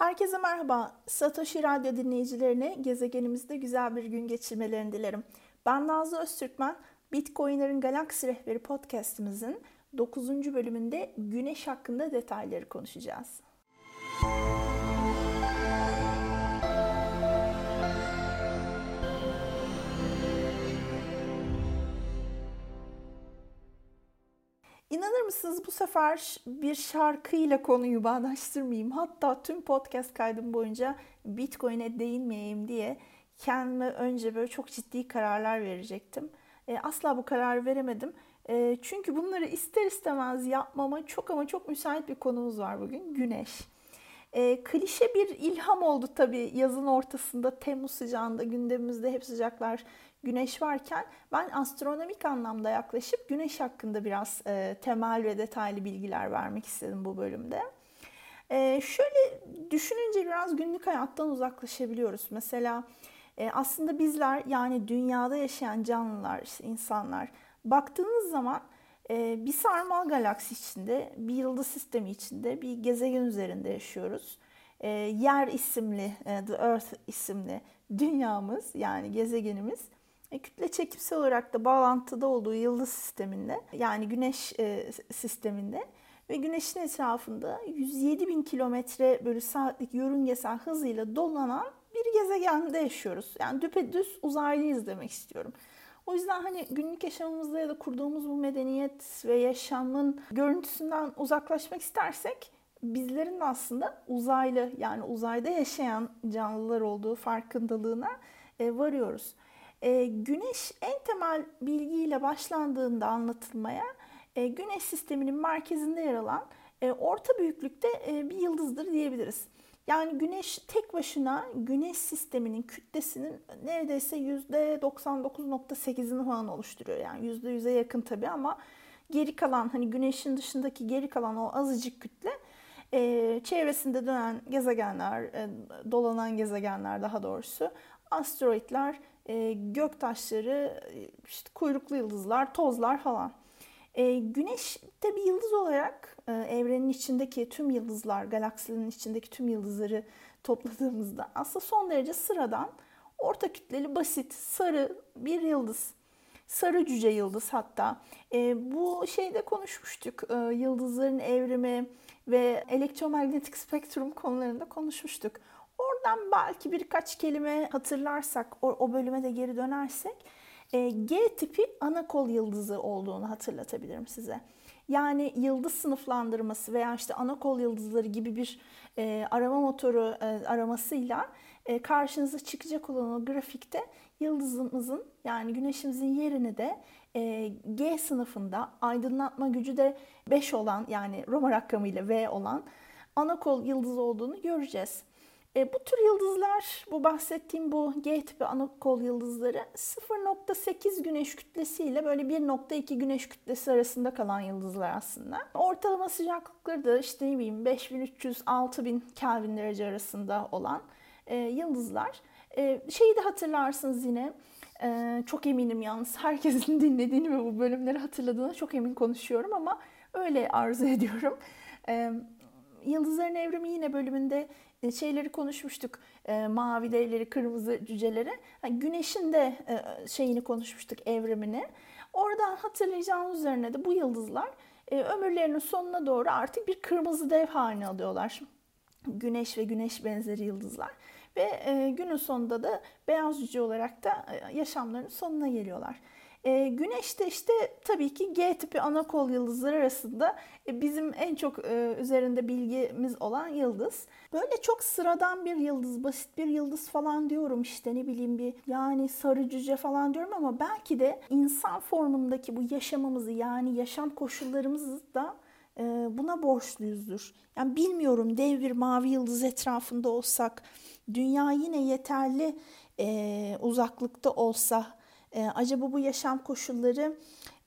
Herkese merhaba. Satoshi Radyo dinleyicilerine gezegenimizde güzel bir gün geçirmelerini dilerim. Ben Nazlı Öztürkmen. Bitcoin'lerin Galaksi Rehberi podcastimizin 9. bölümünde güneş hakkında detayları konuşacağız. İnanır mısınız bu sefer bir şarkıyla konuyu bağdaştırmayayım. Hatta tüm podcast kaydım boyunca Bitcoin'e değinmeyeyim diye kendime önce böyle çok ciddi kararlar verecektim. E, asla bu kararı veremedim. E, çünkü bunları ister istemez yapmama çok ama çok müsait bir konumuz var bugün. Güneş. E, klişe bir ilham oldu tabii yazın ortasında Temmuz sıcağında gündemimizde hep sıcaklar güneş varken ben astronomik anlamda yaklaşıp güneş hakkında biraz e, temel ve detaylı bilgiler vermek istedim bu bölümde. E, şöyle düşününce biraz günlük hayattan uzaklaşabiliyoruz. Mesela e, aslında bizler yani dünyada yaşayan canlılar, insanlar baktığınız zaman bir sarmal galaksi içinde, bir yıldız sistemi içinde, bir gezegen üzerinde yaşıyoruz. E, yer isimli, e, The Earth isimli dünyamız yani gezegenimiz e, kütle çekimsel olarak da bağlantıda olduğu yıldız sisteminde yani güneş e, sisteminde ve güneşin etrafında 107 bin kilometre bölü saatlik yörüngesel hızıyla dolanan bir gezegende yaşıyoruz. Yani düpedüz uzaylıyız demek istiyorum. O yüzden hani günlük yaşamımızda ya da kurduğumuz bu medeniyet ve yaşamın görüntüsünden uzaklaşmak istersek bizlerin aslında uzaylı yani uzayda yaşayan canlılar olduğu farkındalığına e, varıyoruz. E, güneş en temel bilgiyle başlandığında anlatılmaya e, güneş sisteminin merkezinde yer alan orta büyüklükte bir yıldızdır diyebiliriz. Yani güneş tek başına güneş sisteminin kütlesinin neredeyse %99.8'ini falan oluşturuyor. Yani %100'e yakın tabii ama geri kalan hani güneşin dışındaki geri kalan o azıcık kütle e, çevresinde dönen gezegenler, e, dolanan gezegenler daha doğrusu, asteroitler, e, göktaşları, işte kuyruklu yıldızlar, tozlar falan. E, güneş bir yıldız olarak e, evrenin içindeki tüm yıldızlar, galaksinin içindeki tüm yıldızları topladığımızda aslında son derece sıradan, orta kütleli, basit, sarı bir yıldız. Sarı cüce yıldız hatta. E, bu şeyde konuşmuştuk. E, yıldızların evrimi ve elektromanyetik spektrum konularında konuşmuştuk. Oradan belki birkaç kelime hatırlarsak, o, o bölüme de geri dönersek G tipi ana kol yıldızı olduğunu hatırlatabilirim size. Yani yıldız sınıflandırması veya işte ana kol yıldızları gibi bir e, arama motoru e, aramasıyla e, karşınıza çıkacak olan o grafikte yıldızımızın yani güneşimizin yerini de e, G sınıfında aydınlatma gücü de 5 olan yani Roma rakamıyla V olan ana kol yıldız olduğunu göreceğiz. E, bu tür yıldızlar, bu bahsettiğim bu G tipi anakol yıldızları 0.8 güneş kütlesiyle böyle 1.2 güneş kütlesi arasında kalan yıldızlar aslında. Ortalama sıcaklıkları da işte ne bileyim 5300-6000 Kelvin derece arasında olan e, yıldızlar. E, şeyi de hatırlarsınız yine, e, çok eminim yalnız herkesin dinlediğini ve bu bölümleri hatırladığına çok emin konuşuyorum ama öyle arzu ediyorum. E, Yıldızların Evrimi yine bölümünde şeyleri konuşmuştuk. E, mavi devleri, kırmızı cüceleri. Yani güneşin de e, şeyini konuşmuştuk, evrimini. Oradan hatırlayacağınız üzerine de bu yıldızlar e, ömürlerinin sonuna doğru artık bir kırmızı dev haline alıyorlar. Güneş ve güneş benzeri yıldızlar. Ve e, günün sonunda da beyaz cüce olarak da e, yaşamlarının sonuna geliyorlar. E, güneş de işte tabii ki G tipi ana kol yıldızları arasında e, bizim en çok e, üzerinde bilgimiz olan yıldız. Böyle çok sıradan bir yıldız, basit bir yıldız falan diyorum işte ne bileyim bir yani sarı cüce falan diyorum ama belki de insan formundaki bu yaşamımızı yani yaşam koşullarımızı da e, buna borçluyuzdur. Yani bilmiyorum dev bir mavi yıldız etrafında olsak, dünya yine yeterli e, uzaklıkta olsa e, acaba bu yaşam koşulları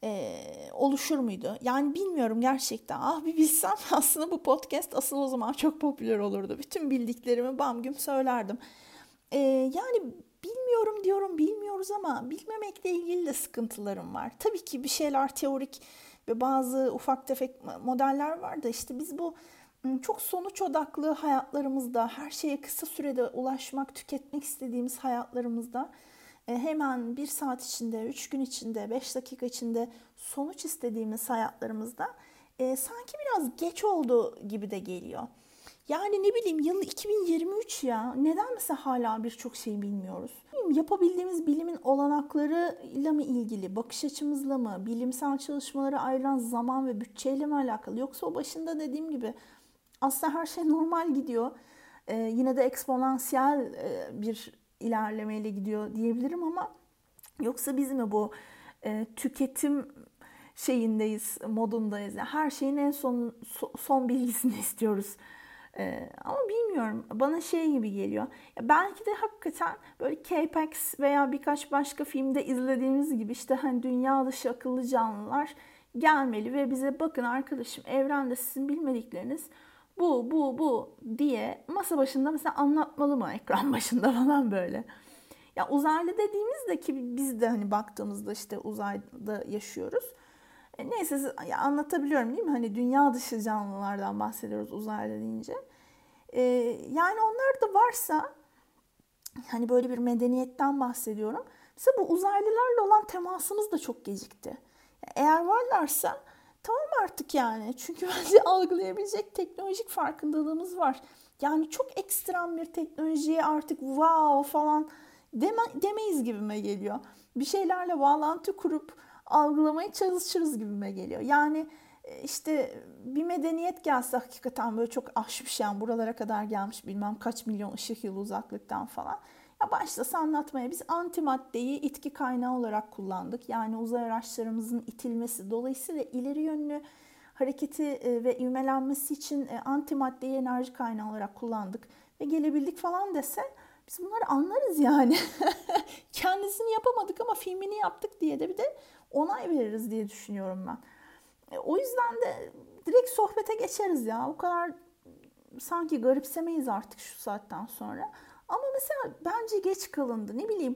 e, oluşur muydu? Yani bilmiyorum gerçekten. Ah bir bilsem aslında bu podcast asıl o zaman çok popüler olurdu. Bütün bildiklerimi bam güm söylerdim. E, yani bilmiyorum diyorum bilmiyoruz ama bilmemekle ilgili de sıkıntılarım var. Tabii ki bir şeyler teorik ve bazı ufak tefek modeller var da işte biz bu çok sonuç odaklı hayatlarımızda, her şeye kısa sürede ulaşmak, tüketmek istediğimiz hayatlarımızda hemen bir saat içinde, üç gün içinde, beş dakika içinde sonuç istediğimiz hayatlarımızda e, sanki biraz geç oldu gibi de geliyor. Yani ne bileyim yıl 2023 ya. Neden mesela hala birçok şey bilmiyoruz? Yapabildiğimiz bilimin olanaklarıyla mı ilgili, bakış açımızla mı, bilimsel çalışmalara ayrılan zaman ve bütçeyle mi alakalı? Yoksa o başında dediğim gibi aslında her şey normal gidiyor. Ee, yine de eksponansiyel e, bir ilerlemeyle gidiyor diyebilirim ama yoksa biz mi bu e, tüketim şeyindeyiz, modundayız. Yani her şeyin en son son bilgisini istiyoruz. Ee, ama bilmiyorum. Bana şey gibi geliyor. Ya belki de hakikaten böyle K-Pax veya birkaç başka filmde izlediğimiz gibi işte hani dünya dışı akıllı canlılar gelmeli ve bize bakın arkadaşım evrende sizin bilmedikleriniz bu bu bu diye masa başında mesela anlatmalı mı ekran başında falan böyle. Ya uzaylı dediğimizde ki biz de hani baktığımızda işte uzayda yaşıyoruz. E neyse ya anlatabiliyorum değil mi? Hani dünya dışı canlılardan bahsediyoruz uzaylı deyince. E, yani onlar da varsa hani böyle bir medeniyetten bahsediyorum. Mesela bu uzaylılarla olan temasımız da çok gecikti. Eğer varlarsa tamam artık yani. Çünkü bence algılayabilecek teknolojik farkındalığımız var. Yani çok ekstrem bir teknolojiye artık wow falan deme, demeyiz gibime geliyor. Bir şeylerle bağlantı kurup algılamaya çalışırız gibime geliyor. Yani e, işte bir medeniyet gelse hakikaten böyle çok aşmış yani buralara kadar gelmiş bilmem kaç milyon ışık yılı uzaklıktan falan. Başlasa anlatmaya biz antimaddeyi itki kaynağı olarak kullandık. Yani uzay araçlarımızın itilmesi dolayısıyla ileri yönlü hareketi e, ve ivmelenmesi için e, antimaddeyi enerji kaynağı olarak kullandık ve gelebildik falan dese biz bunları anlarız yani. Kendisini yapamadık ama filmini yaptık diye de bir de onay veririz diye düşünüyorum ben. E, o yüzden de direkt sohbete geçeriz ya. O kadar sanki garipsemeyiz artık şu saatten sonra. Ama mesela bence geç kalındı. Ne bileyim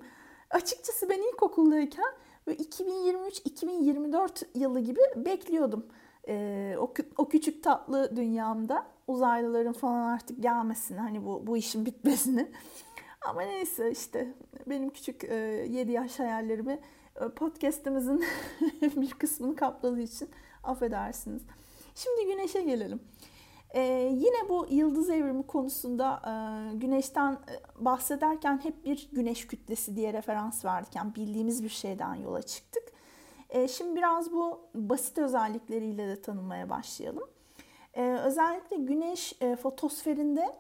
açıkçası ben ilkokuldayken 2023-2024 yılı gibi bekliyordum. Ee, o, o küçük tatlı dünyamda uzaylıların falan artık gelmesini hani bu, bu işin bitmesini. Ama neyse işte benim küçük e, 7 yaş hayallerimi e, podcast'imizin bir kısmını kapladığı için affedersiniz. Şimdi güneşe gelelim. Ee, yine bu yıldız evrimi konusunda e, güneşten e, bahsederken hep bir güneş kütlesi diye referans verdik. Bildiğimiz bir şeyden yola çıktık. E, şimdi biraz bu basit özellikleriyle de tanımaya başlayalım. E, özellikle güneş e, fotosferinde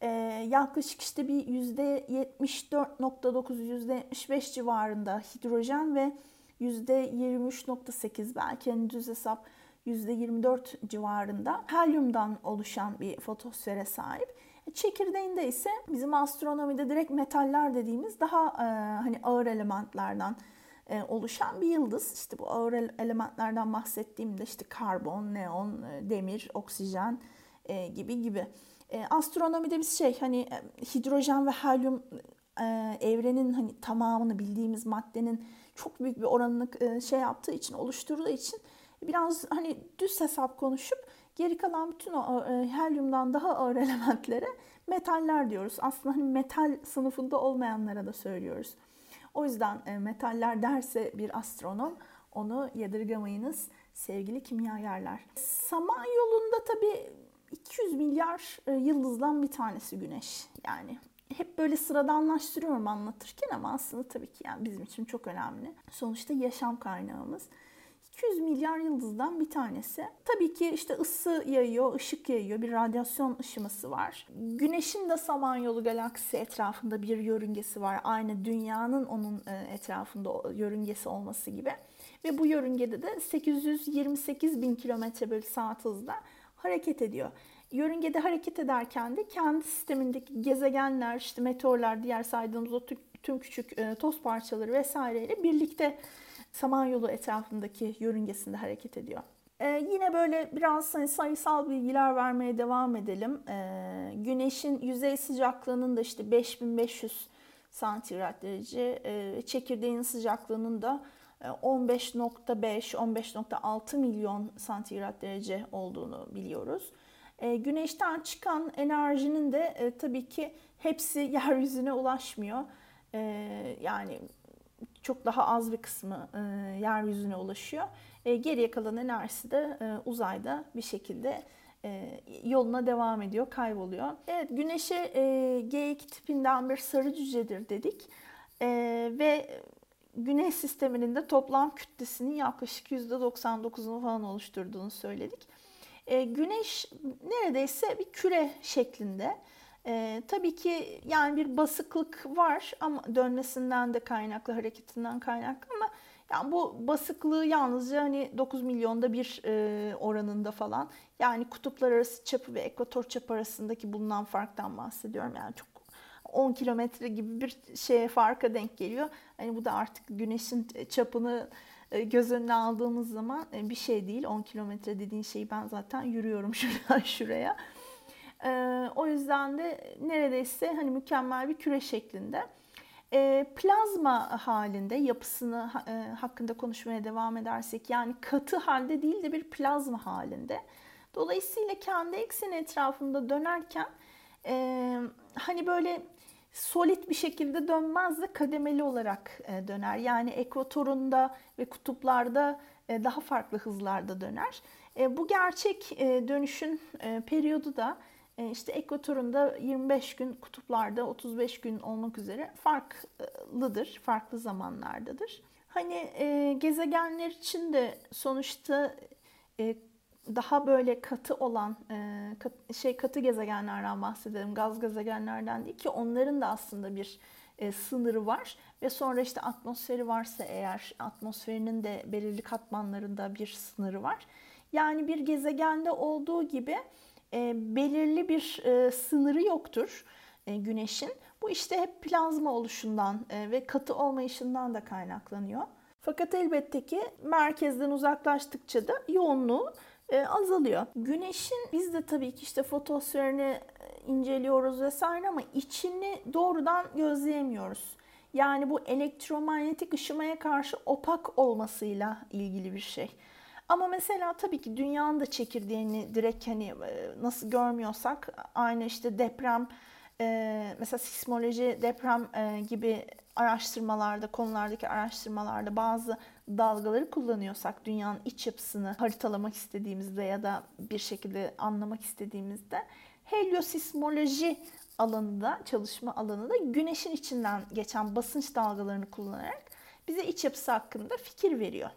e, yaklaşık işte bir %74.9, %75 civarında hidrojen ve %23.8 belki yani düz hesap %24 civarında helyumdan oluşan bir fotosfere sahip. Çekirdeğinde ise bizim astronomide direkt metaller dediğimiz daha e, hani ağır elementlerden e, oluşan bir yıldız. İşte bu ağır elementlerden bahsettiğimde işte karbon, neon, e, demir, oksijen e, gibi gibi. E, astronomide biz şey hani e, hidrojen ve helyum e, evrenin hani tamamını bildiğimiz maddenin çok büyük bir oranını e, şey yaptığı için oluşturduğu için biraz hani düz hesap konuşup geri kalan bütün o e, helyumdan daha ağır elementlere metaller diyoruz. Aslında hani metal sınıfında olmayanlara da söylüyoruz. O yüzden e, metaller derse bir astronom onu yadırgamayınız sevgili kimyagerler. Samanyolu'nda tabii 200 milyar e, yıldızdan bir tanesi Güneş. Yani hep böyle sıradanlaştırıyorum anlatırken ama aslında tabii ki yani bizim için çok önemli. Sonuçta yaşam kaynağımız. 200 milyar yıldızdan bir tanesi. Tabii ki işte ısı yayıyor, ışık yayıyor, bir radyasyon ışıması var. Güneşin de Samanyolu galaksisi etrafında bir yörüngesi var. Aynı dünyanın onun e, etrafında yörüngesi olması gibi. Ve bu yörüngede de 828 bin kilometre bölü saat hızla hareket ediyor. Yörüngede hareket ederken de kendi sistemindeki gezegenler, işte meteorlar, diğer saydığımız o tüm küçük e, toz parçaları vesaireyle birlikte Samanyolu etrafındaki yörüngesinde hareket ediyor. Ee, yine böyle biraz hani sayısal bilgiler vermeye devam edelim. Ee, güneşin yüzey sıcaklığının da işte 5500 santigrat derece, e, çekirdeğin sıcaklığının da 15.5-15.6 e, milyon santigrat derece olduğunu biliyoruz. E, güneşten çıkan enerjinin de e, tabii ki hepsi yeryüzüne ulaşmıyor. E, yani çok daha az bir kısmı e, yeryüzüne ulaşıyor. E, geriye kalan enerjisi de e, uzayda bir şekilde e, yoluna devam ediyor, kayboluyor. Evet, Güneş'e e, G2 tipinden bir sarı cücedir dedik. E, ve Güneş sisteminin de toplam kütlesinin yaklaşık %99'unu falan oluşturduğunu söyledik. E, güneş neredeyse bir küre şeklinde. E, tabii ki yani bir basıklık var ama dönmesinden de kaynaklı, hareketinden kaynaklı ama yani bu basıklığı yalnızca hani 9 milyonda bir e, oranında falan. Yani kutuplar arası çapı ve ekvator çapı arasındaki bulunan farktan bahsediyorum. Yani çok 10 kilometre gibi bir şeye farka denk geliyor. Hani bu da artık güneşin çapını e, göz önüne aldığımız zaman e, bir şey değil. 10 kilometre dediğin şeyi ben zaten yürüyorum şuradan şuraya. E, o yüzden de neredeyse hani mükemmel bir küre şeklinde. Plazma halinde yapısını hakkında konuşmaya devam edersek yani katı halde değil de bir plazma halinde. Dolayısıyla kendi ekseni etrafında dönerken hani böyle solid bir şekilde dönmez de kademeli olarak e, döner. Yani ekvatorunda ve kutuplarda e, daha farklı hızlarda döner. E, bu gerçek dönüşün periyodu da işte ekvatorunda 25 gün, kutuplarda 35 gün olmak üzere farklıdır, farklı zamanlardadır. Hani gezegenler için de sonuçta daha böyle katı olan e, şey katı gezegenlerden bahsedelim. Gaz gezegenlerden değil ki onların da aslında bir e, sınırı var ve sonra işte atmosferi varsa eğer atmosferinin de belirli katmanlarında bir sınırı var. Yani bir gezegende olduğu gibi e, belirli bir sınırı yoktur güneşin. Bu işte hep plazma oluşundan ve katı olmayışından da kaynaklanıyor. Fakat elbette ki merkezden uzaklaştıkça da yoğunluğu e, azalıyor. Güneşin biz de tabii ki işte fotosferini e, inceliyoruz vesaire ama içini doğrudan gözleyemiyoruz. Yani bu elektromanyetik ışımaya karşı opak olmasıyla ilgili bir şey. Ama mesela tabii ki dünyanın da çekirdeğini direkt hani e, nasıl görmüyorsak aynı işte deprem mesela sismoloji deprem gibi araştırmalarda konulardaki araştırmalarda bazı dalgaları kullanıyorsak dünyanın iç yapısını haritalamak istediğimizde ya da bir şekilde anlamak istediğimizde heliosismoloji alanında, çalışma alanında güneşin içinden geçen basınç dalgalarını kullanarak bize iç yapısı hakkında fikir veriyor.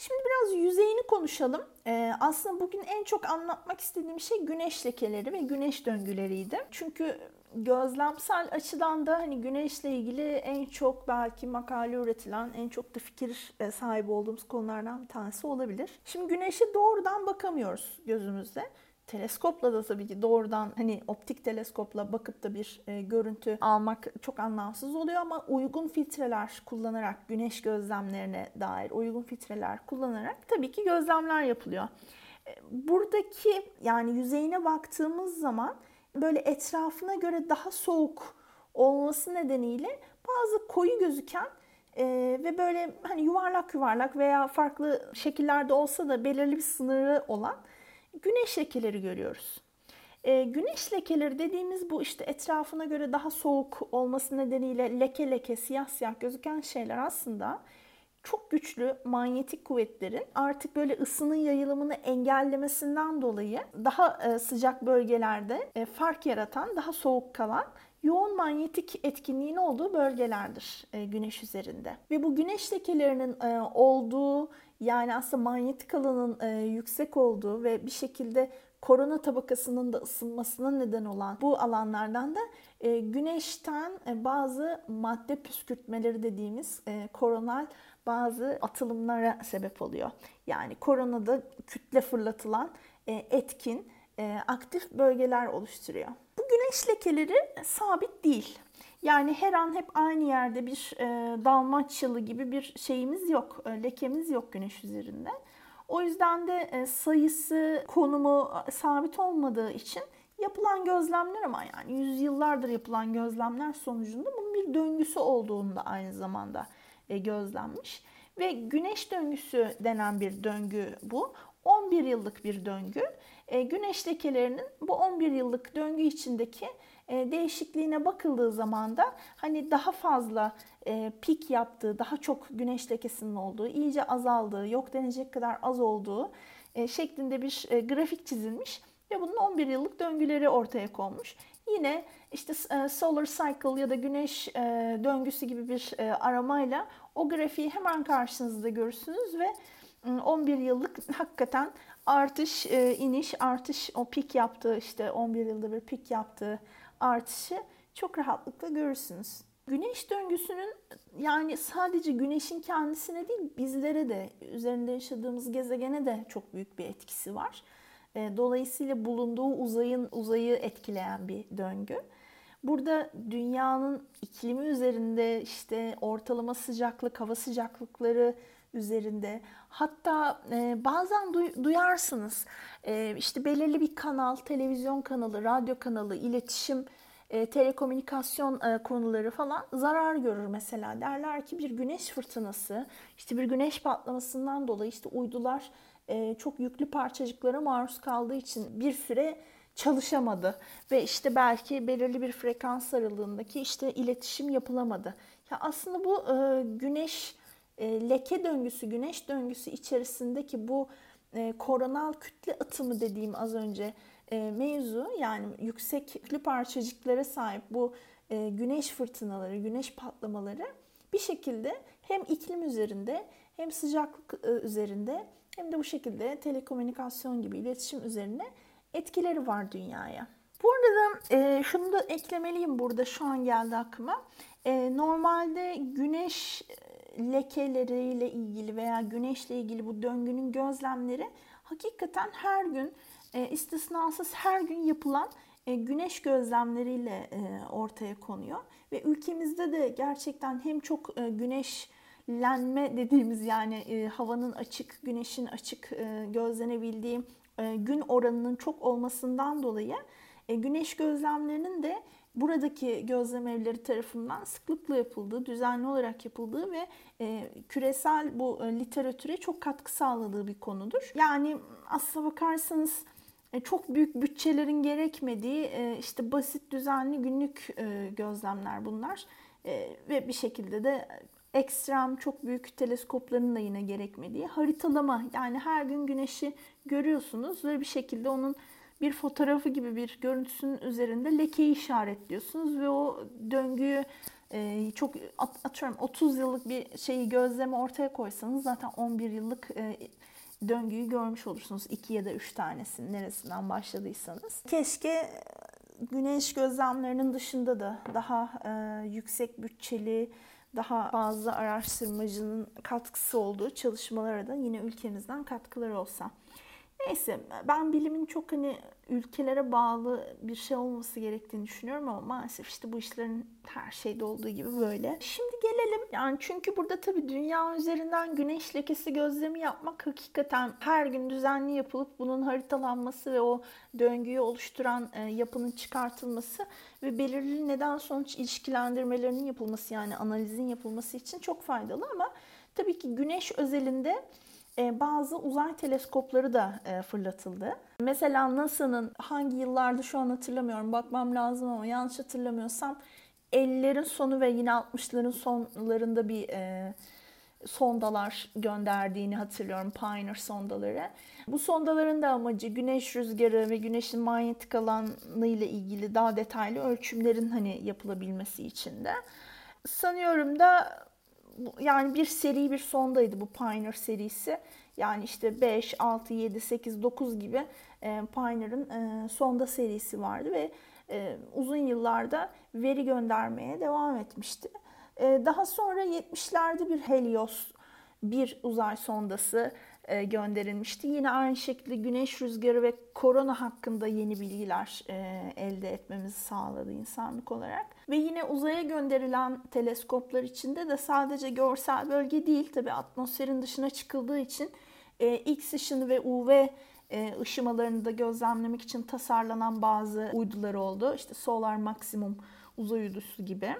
Şimdi biraz yüzeyini konuşalım. Ee, aslında bugün en çok anlatmak istediğim şey güneş lekeleri ve güneş döngüleriydi. Çünkü gözlemsel açıdan da hani güneşle ilgili en çok belki makale üretilen, en çok da fikir e, sahibi olduğumuz konulardan bir tanesi olabilir. Şimdi güneşe doğrudan bakamıyoruz gözümüzde. Teleskopla da tabii ki doğrudan hani optik teleskopla bakıp da bir e, görüntü almak çok anlamsız oluyor ama uygun filtreler kullanarak güneş gözlemlerine dair uygun filtreler kullanarak tabii ki gözlemler yapılıyor. E, buradaki yani yüzeyine baktığımız zaman böyle etrafına göre daha soğuk olması nedeniyle bazı koyu gözüken e, ve böyle hani yuvarlak yuvarlak veya farklı şekillerde olsa da belirli bir sınırı olan güneş lekeleri görüyoruz. E, güneş lekeleri dediğimiz bu işte etrafına göre daha soğuk olması nedeniyle leke leke siyah siyah gözüken şeyler aslında çok güçlü manyetik kuvvetlerin artık böyle ısının yayılımını engellemesinden dolayı daha e, sıcak bölgelerde e, fark yaratan, daha soğuk kalan yoğun manyetik etkinliğin olduğu bölgelerdir e, güneş üzerinde. Ve bu güneş lekelerinin olduğu yani aslında manyetik alanın yüksek olduğu ve bir şekilde korona tabakasının da ısınmasına neden olan bu alanlardan da güneşten bazı madde püskürtmeleri dediğimiz koronal bazı atılımlara sebep oluyor. Yani koronada kütle fırlatılan e, etkin, e, aktif bölgeler oluşturuyor. Bu güneş lekeleri sabit değil. Yani her an hep aynı yerde bir e, dalmaçyalı gibi bir şeyimiz yok, lekemiz yok güneş üzerinde. O yüzden de sayısı, konumu sabit olmadığı için yapılan gözlemler ama yani yüzyıllardır yapılan gözlemler sonucunda bunun bir döngüsü olduğunu da aynı zamanda e, gözlenmiş. Ve güneş döngüsü denen bir döngü bu. 11 yıllık bir döngü. E, güneş lekelerinin bu 11 yıllık döngü içindeki e, değişikliğine bakıldığı zaman da hani daha fazla e, pik yaptığı, daha çok güneş lekesinin olduğu, iyice azaldığı, yok denecek kadar az olduğu şeklinde bir grafik çizilmiş ve bunun 11 yıllık döngüleri ortaya konmuş. Yine işte solar cycle ya da güneş döngüsü gibi bir aramayla o grafiği hemen karşınızda görürsünüz ve 11 yıllık hakikaten artış, iniş, artış o pik yaptığı işte 11 yılda bir pik yaptığı artışı çok rahatlıkla görürsünüz. Güneş döngüsünün yani sadece güneşin kendisine değil bizlere de üzerinde yaşadığımız gezegene de çok büyük bir etkisi var. Dolayısıyla bulunduğu uzayın uzayı etkileyen bir döngü. Burada dünyanın iklimi üzerinde işte ortalama sıcaklık, hava sıcaklıkları üzerinde hatta e, bazen duy, duyarsınız e, işte belirli bir kanal, televizyon kanalı, radyo kanalı, iletişim, e, telekomünikasyon e, konuları falan zarar görür mesela. Derler ki bir güneş fırtınası, işte bir güneş patlamasından dolayı işte uydular e, çok yüklü parçacıklara maruz kaldığı için bir süre çalışamadı ve işte belki belirli bir frekans aralığındaki işte iletişim yapılamadı. Ya aslında bu e, güneş e, leke döngüsü, güneş döngüsü içerisindeki bu e, koronal kütle atımı dediğim az önce e, mevzu yani yüksek yüklü parçacıklara sahip bu güneş fırtınaları, güneş patlamaları bir şekilde hem iklim üzerinde hem sıcaklık üzerinde hem de bu şekilde telekomünikasyon gibi iletişim üzerine etkileri var dünyaya. Bu arada e, şunu da eklemeliyim burada şu an geldi aklıma. E, normalde güneş lekeleriyle ilgili veya güneşle ilgili bu döngünün gözlemleri hakikaten her gün e, istisnasız her gün yapılan e, güneş gözlemleriyle e, ortaya konuyor. Ve ülkemizde de gerçekten hem çok e, güneşlenme dediğimiz yani e, havanın açık, güneşin açık e, gözlenebildiği e, gün oranının çok olmasından dolayı e, güneş gözlemlerinin de buradaki gözlem evleri tarafından sıklıkla yapıldığı, düzenli olarak yapıldığı ve e, küresel bu literatüre çok katkı sağladığı bir konudur. Yani aslına bakarsanız çok büyük bütçelerin gerekmediği işte basit düzenli günlük gözlemler bunlar ve bir şekilde de ekstrem çok büyük teleskopların da yine gerekmediği haritalama yani her gün güneşi görüyorsunuz ve bir şekilde onun bir fotoğrafı gibi bir görüntüsünün üzerinde lekeyi işaretliyorsunuz ve o döngüyü e, çok atıyorum 30 yıllık bir şeyi gözleme ortaya koysanız zaten 11 yıllık e, döngüyü görmüş olursunuz. 2 ya da 3 tanesinin neresinden başladıysanız. Keşke güneş gözlemlerinin dışında da daha e, yüksek bütçeli, daha fazla araştırmacının katkısı olduğu çalışmalara da yine ülkemizden katkılar olsa. Neyse ben bilimin çok hani ülkelere bağlı bir şey olması gerektiğini düşünüyorum ama maalesef işte bu işlerin her şeyde olduğu gibi böyle. Şimdi gelelim yani çünkü burada tabii dünya üzerinden güneş lekesi gözlemi yapmak hakikaten her gün düzenli yapılıp bunun haritalanması ve o döngüyü oluşturan e, yapının çıkartılması ve belirli neden sonuç ilişkilendirmelerinin yapılması yani analizin yapılması için çok faydalı ama tabii ki güneş özelinde bazı uzay teleskopları da e, fırlatıldı. Mesela NASA'nın hangi yıllarda şu an hatırlamıyorum bakmam lazım ama yanlış hatırlamıyorsam 50'lerin sonu ve yine 60'ların sonlarında bir e, sondalar gönderdiğini hatırlıyorum. Pioneer sondaları. Bu sondaların da amacı güneş rüzgarı ve güneşin manyetik alanı ile ilgili daha detaylı ölçümlerin hani yapılabilmesi için de. Sanıyorum da yani bir seri bir sondaydı bu Pioneer serisi. Yani işte 5, 6, 7, 8, 9 gibi e, Pioneer'ın e, sonda serisi vardı ve e, uzun yıllarda veri göndermeye devam etmişti. E, daha sonra 70'lerde bir Helios bir uzay sondası gönderilmişti. Yine aynı şekilde güneş rüzgarı ve korona hakkında yeni bilgiler e, elde etmemizi sağladı insanlık olarak. Ve yine uzaya gönderilen teleskoplar içinde de sadece görsel bölge değil tabi atmosferin dışına çıkıldığı için e, X ışını ve UV ışımalarını da gözlemlemek için tasarlanan bazı uydular oldu. İşte Solar Maximum uzay uydusu gibi.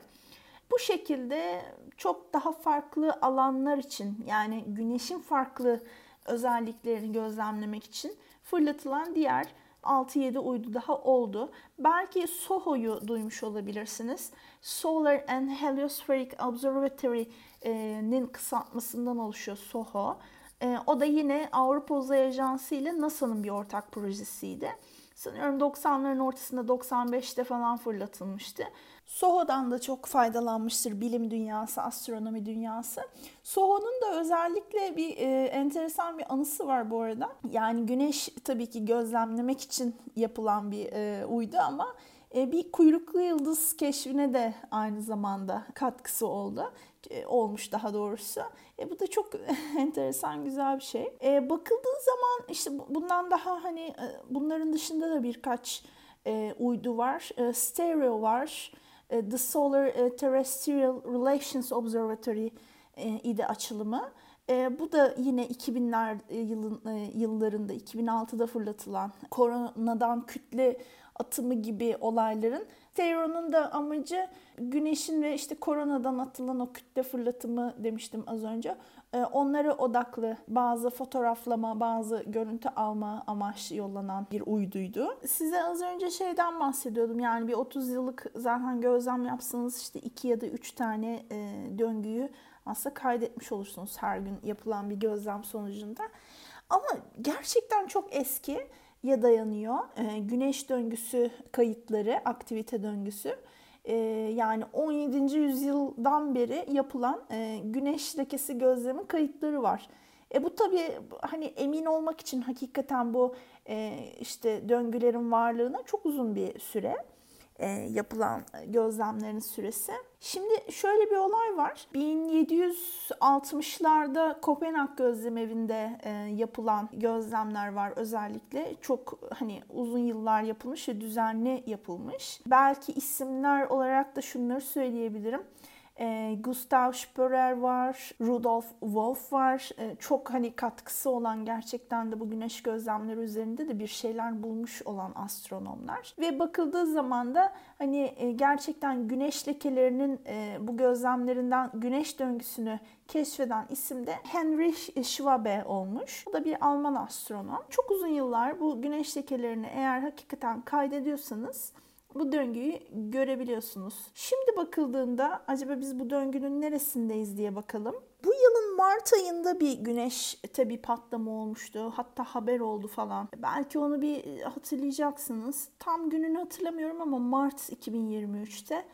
Bu şekilde çok daha farklı alanlar için yani güneşin farklı özelliklerini gözlemlemek için fırlatılan diğer 6-7 uydu daha oldu. Belki SOHO'yu duymuş olabilirsiniz. Solar and Heliospheric Observatory'nin kısaltmasından oluşuyor SOHO. E, o da yine Avrupa Uzay Ajansı ile NASA'nın bir ortak projesiydi. Sanıyorum 90'ların ortasında 95'te falan fırlatılmıştı. SOHO'dan da çok faydalanmıştır bilim dünyası, astronomi dünyası. SOHO'nun da özellikle bir e, enteresan bir anısı var bu arada. Yani güneş tabii ki gözlemlemek için yapılan bir e, uydu ama e, bir kuyruklu yıldız keşfine de aynı zamanda katkısı oldu. E, olmuş daha doğrusu. E, bu da çok enteresan güzel bir şey. E, bakıldığı zaman işte bundan daha hani e, bunların dışında da birkaç e, uydu var. E, stereo var. E, The Solar e, Terrestrial Relations Observatory e, idi açılımı. Bu da yine 2000'ler e, yılın, e, yıllarında 2006'da fırlatılan koronadan kütle atımı gibi olayların Teron'un da amacı güneşin ve işte koronadan atılan o kütle fırlatımı demiştim az önce. Ee, onlara odaklı bazı fotoğraflama, bazı görüntü alma amaçlı yollanan bir uyduydu. Size az önce şeyden bahsediyordum. Yani bir 30 yıllık zaten gözlem yapsanız işte 2 ya da 3 tane e, döngüyü aslında kaydetmiş olursunuz her gün yapılan bir gözlem sonucunda. Ama gerçekten çok eski ya dayanıyor. E, güneş döngüsü kayıtları, aktivite döngüsü. E, yani 17. yüzyıldan beri yapılan e, güneş lekesi gözlemi kayıtları var. E bu tabii hani emin olmak için hakikaten bu e, işte döngülerin varlığına çok uzun bir süre e, yapılan gözlemlerin süresi. Şimdi şöyle bir olay var. 1760'larda Kopenhag Gözlem Evi'nde e, yapılan gözlemler var özellikle. Çok hani uzun yıllar yapılmış ve düzenli yapılmış. Belki isimler olarak da şunları söyleyebilirim. E, Gustav Spörer var, Rudolf Wolf var. E, çok hani katkısı olan gerçekten de bu güneş gözlemleri üzerinde de bir şeyler bulmuş olan astronomlar. Ve bakıldığı zaman da hani e, gerçekten güneş lekelerinin e, bu gözlemlerinden güneş döngüsünü keşfeden isim de Heinrich Schwabe olmuş. O da bir Alman astronom. Çok uzun yıllar bu güneş lekelerini eğer hakikaten kaydediyorsanız bu döngüyü görebiliyorsunuz. Şimdi bakıldığında acaba biz bu döngünün neresindeyiz diye bakalım. Bu yılın Mart ayında bir güneş tabi patlama olmuştu. Hatta haber oldu falan. Belki onu bir hatırlayacaksınız. Tam gününü hatırlamıyorum ama Mart 2023'te.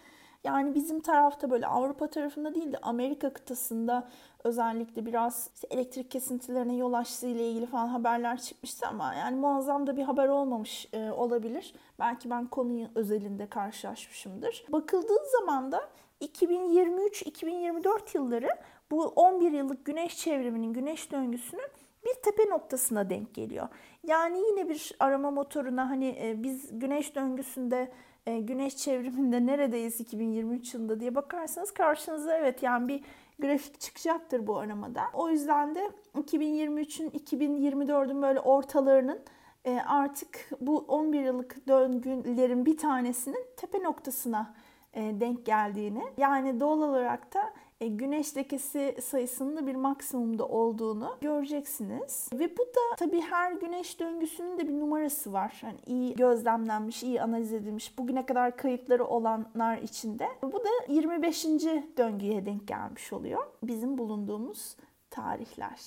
Yani bizim tarafta böyle Avrupa tarafında değil de Amerika kıtasında özellikle biraz işte elektrik kesintilerine yol açtığı ile ilgili falan haberler çıkmıştı ama yani muazzam da bir haber olmamış e, olabilir. Belki ben konuyu özelinde karşılaşmışımdır. Bakıldığı zaman da 2023-2024 yılları bu 11 yıllık güneş çevriminin, güneş döngüsünün bir tepe noktasına denk geliyor. Yani yine bir arama motoruna hani e, biz güneş döngüsünde güneş çevriminde neredeyiz 2023 yılında diye bakarsanız karşınıza evet yani bir grafik çıkacaktır bu aramada. O yüzden de 2023'ün 2024'ün böyle ortalarının e, artık bu 11 yıllık döngülerin bir tanesinin tepe noktasına e, denk geldiğini yani doğal olarak da e, güneş lekesi sayısının da bir maksimumda olduğunu göreceksiniz. Ve bu da tabii her güneş döngüsünün de bir numarası var. Yani iyi gözlemlenmiş, iyi analiz edilmiş, bugüne kadar kayıtları olanlar içinde. Bu da 25. döngüye denk gelmiş oluyor. Bizim bulunduğumuz tarihler.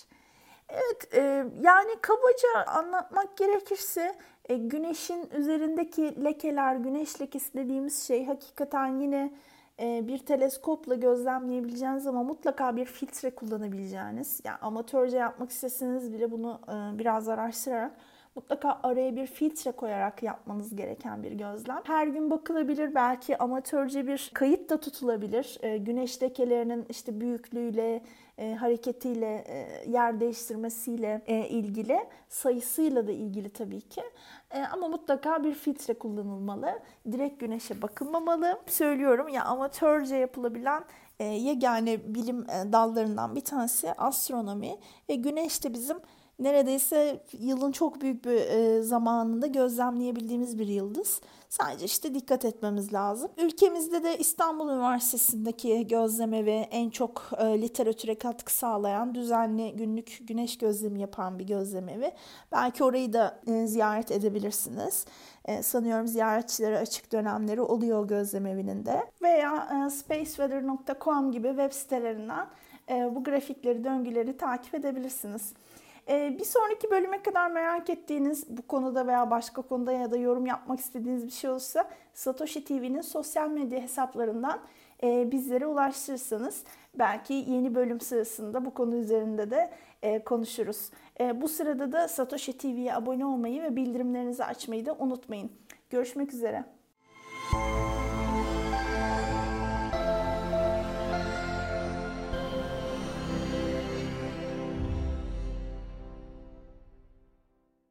Evet, e, yani kabaca anlatmak gerekirse e, güneşin üzerindeki lekeler, güneş lekesi dediğimiz şey hakikaten yine e, bir teleskopla gözlemleyebileceğiniz ama mutlaka bir filtre kullanabileceğiniz, yani amatörce yapmak isteseniz bile bunu e, biraz araştırarak mutlaka araya bir filtre koyarak yapmanız gereken bir gözlem. Her gün bakılabilir, belki amatörce bir kayıt da tutulabilir. E, güneş lekelerinin işte büyüklüğüyle, e, hareketiyle, e, yer değiştirmesiyle e, ilgili, sayısıyla da ilgili tabii ki. E, ama mutlaka bir filtre kullanılmalı. Direkt güneşe bakılmamalı. Söylüyorum ya amatörce yapılabilen e, yegane bilim e, dallarından bir tanesi astronomi ve güneş de bizim neredeyse yılın çok büyük bir e, zamanında gözlemleyebildiğimiz bir yıldız. Sadece işte dikkat etmemiz lazım. Ülkemizde de İstanbul Üniversitesi'ndeki gözlemevi en çok e, literatüre katkı sağlayan düzenli günlük güneş gözlemi yapan bir gözlemevi. Belki orayı da e, ziyaret edebilirsiniz. E, sanıyorum ziyaretçilere açık dönemleri oluyor gözlemevinin de. Veya spaceweather.com gibi web sitelerinden bu grafikleri, döngüleri takip edebilirsiniz. Ee, bir sonraki bölüme kadar merak ettiğiniz bu konuda veya başka konuda ya da yorum yapmak istediğiniz bir şey olursa Satoshi TV'nin sosyal medya hesaplarından e, bizlere ulaştırırsanız belki yeni bölüm sırasında bu konu üzerinde de e, konuşuruz. E, bu sırada da Satoshi TV'ye abone olmayı ve bildirimlerinizi açmayı da unutmayın. Görüşmek üzere. Müzik